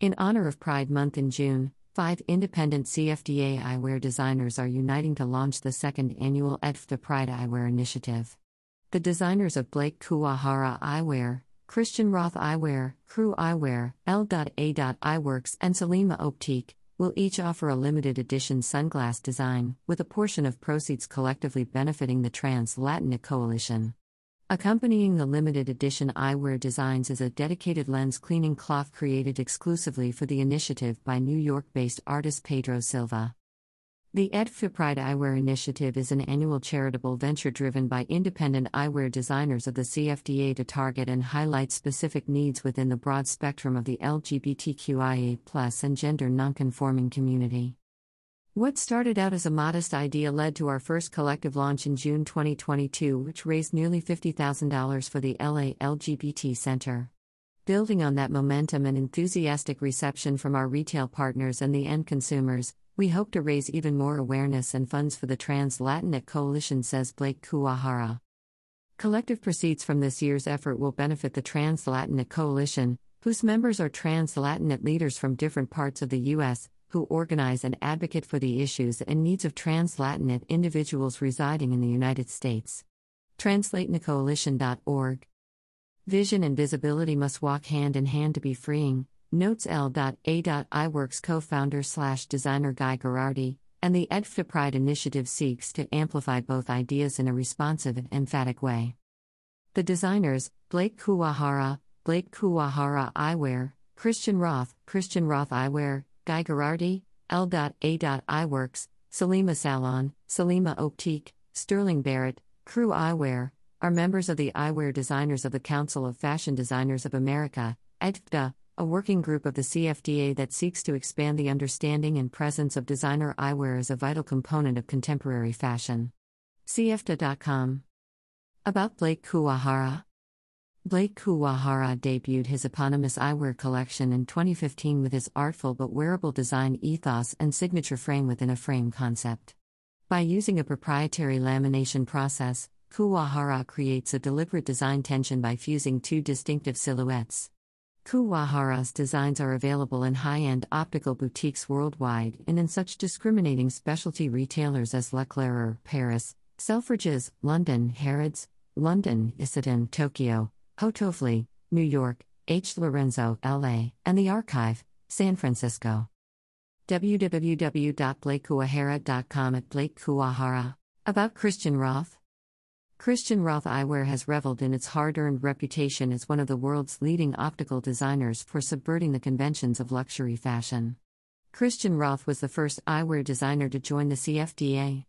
In honor of Pride Month in June, five independent CFDA eyewear designers are uniting to launch the second annual EDFTA Pride Eyewear Initiative. The designers of Blake Kuwahara Eyewear, Christian Roth Eyewear, Krewe Eyewear, L.A. Eyeworks, and Selima Optique will each offer a limited edition sunglass design, with a portion of proceeds collectively benefiting the Trans Latinx Coalition. Accompanying the limited edition eyewear designs is a dedicated lens cleaning cloth created exclusively for the initiative by New York based artist Pedro Silva. The EDFTA Pride Eyewear Initiative is an annual charitable venture driven by independent eyewear designers of the CFDA to target and highlight specific needs within the broad spectrum of the LGBTQIA and gender nonconforming community. What started out as a modest idea led to our first collective launch in June 2022, which raised nearly $50,000 for the LA LGBT Center. Building on that momentum and enthusiastic reception from our retail partners and the end consumers, we hope to raise even more awareness and funds for the Trans Latinx Coalition, says Blake Kuwahara. Collective proceeds from this year's effort will benefit the Trans Latinx Coalition, whose members are trans Latinx leaders from different parts of the U.S., who organize and advocate for the issues and needs of trans Latinx individuals residing in the United States. TransLatinxCoalition.org. Vision and visibility must walk hand in hand to be freeing, notes L.A. Eyeworks co founder slash designer Gai Gherardi, and the EDFTA Pride initiative seeks to amplify both ideas in a responsive and emphatic way. The designers, Blake Kuwahara, Blake Kuwahara Eyewear, Christian Roth, Christian Roth Eyewear, Gai Gherardi, L.A. Eyeworks, Selima Salaun, Selima Optique, Stirling Barrett, Krewe Eyewear, are members of the Eyewear Designers of the Council of Fashion Designers of America, EDFTA, a working group of the CFDA that seeks to expand the understanding and presence of designer eyewear as a vital component of contemporary fashion. CFDA.com. About Blake Kuwahara. Blake Kuwahara debuted his eponymous eyewear collection in 2015 with his artful but wearable design ethos and signature frame within a frame concept. By using a proprietary lamination process, Kuwahara creates a deliberate design tension by fusing two distinctive silhouettes. Kuwahara's designs are available in high end optical boutiques worldwide and in such discriminating specialty retailers as L'Eclaireur, Paris, Selfridges, London, Harrods, London, Isetan, Tokyo, Hotoveli, New York, H. Lorenzo, LA, and The Archive, San Francisco. www.blakekuwahara.com at Blake Kuwahara. About Christian Roth. Christian Roth Eyewear has reveled in its hard earned reputation as one of the world's leading optical designers for subverting the conventions of luxury fashion. Christian Roth was the first eyewear designer to join the CFDA.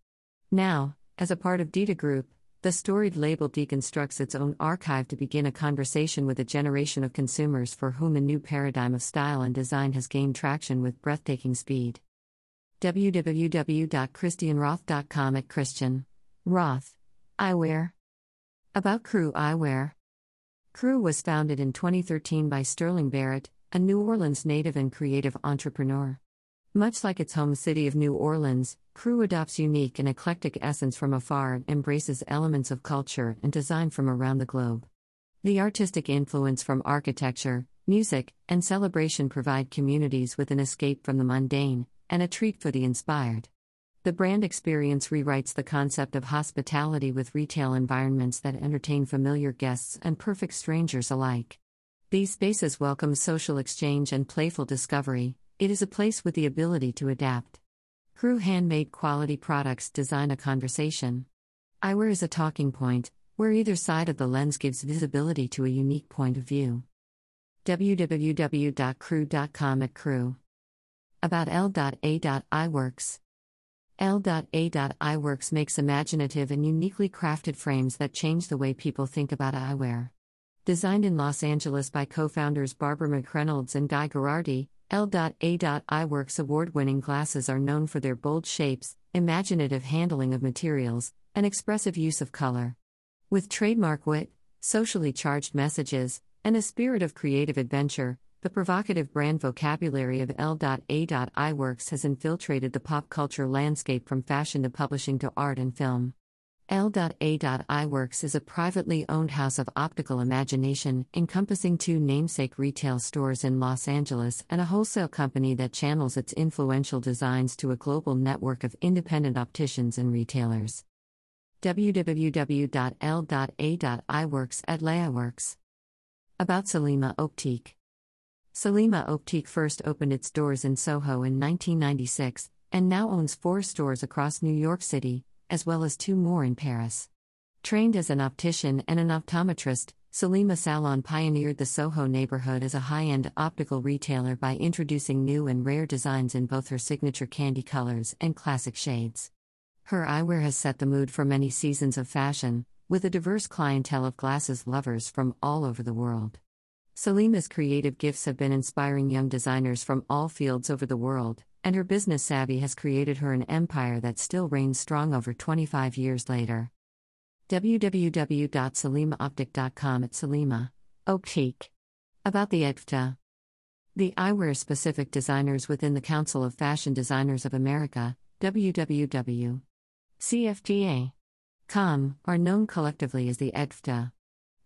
Now, as a part of Dita Group, the storied label deconstructs its own archive to begin a conversation with a generation of consumers for whom a new paradigm of style and design has gained traction with breathtaking speed. www.christianroth.com at Christian Roth Eyewear. About Krewe Eyewear. Krewe was founded in 2013 by Stirling Barrett, a New Orleans native and creative entrepreneur. Much like its home city of New Orleans, Krewe adopts unique and eclectic essence from afar and embraces elements of culture and design from around the globe. The artistic influence from architecture, music, and celebration provide communities with an escape from the mundane and a treat for the inspired. The brand experience rewrites the concept of hospitality with retail environments that entertain familiar guests and perfect strangers alike. These spaces welcome social exchange and playful discovery, it is a place with the ability to adapt. Krewe handmade quality products design a conversation. Eyewear is a talking point, where either side of the lens gives visibility to a unique point of view. www.krewe.com at Krewe. About L.A.Eyeworks. L.A.Eyeworks makes imaginative and uniquely crafted frames that change the way people think about eyewear. Designed in Los Angeles by co founders Barbara McReynolds and Gai Gherardi, L.A.Eyeworks award winning glasses are known for their bold shapes, imaginative handling of materials, and expressive use of color. With trademark wit, socially charged messages, and a spirit of creative adventure, the provocative brand vocabulary of L.A.Eyeworks has infiltrated the pop culture landscape from fashion to publishing to art and film. L.A. Eyeworks is a privately owned house of optical imagination encompassing two namesake retail stores in Los Angeles and a wholesale company that channels its influential designs to a global network of independent opticians and retailers. www.l.a.eyeworks at Leaworks. About Selima Optique. Selima Optique first opened its doors in Soho in 1996 and now owns four stores across New York City, as well as two more in Paris. Trained as an optician and an optometrist, Selima Salaun pioneered the Soho neighborhood as a high end optical retailer by introducing new and rare designs in both her signature candy colors and classic shades. Her eyewear has set the mood for many seasons of fashion, with a diverse clientele of glasses lovers from all over the world. Selima's creative gifts have been inspiring young designers from all fields over the world, and her business savvy has created her an empire that still reigns strong over 25 years later. www.selimaoptique.com at Selima. Optique. About the EDFTA. The eyewear specific designers within the Council of Fashion Designers of America, WWW. CFDA. Com, are known collectively as the EDFTA.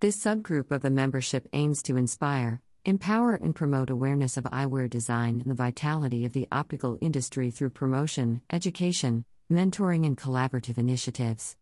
This subgroup of the membership aims to inspire, Empower and promote awareness of eyewear design and the vitality of the optical industry through promotion, education, mentoring, and collaborative initiatives.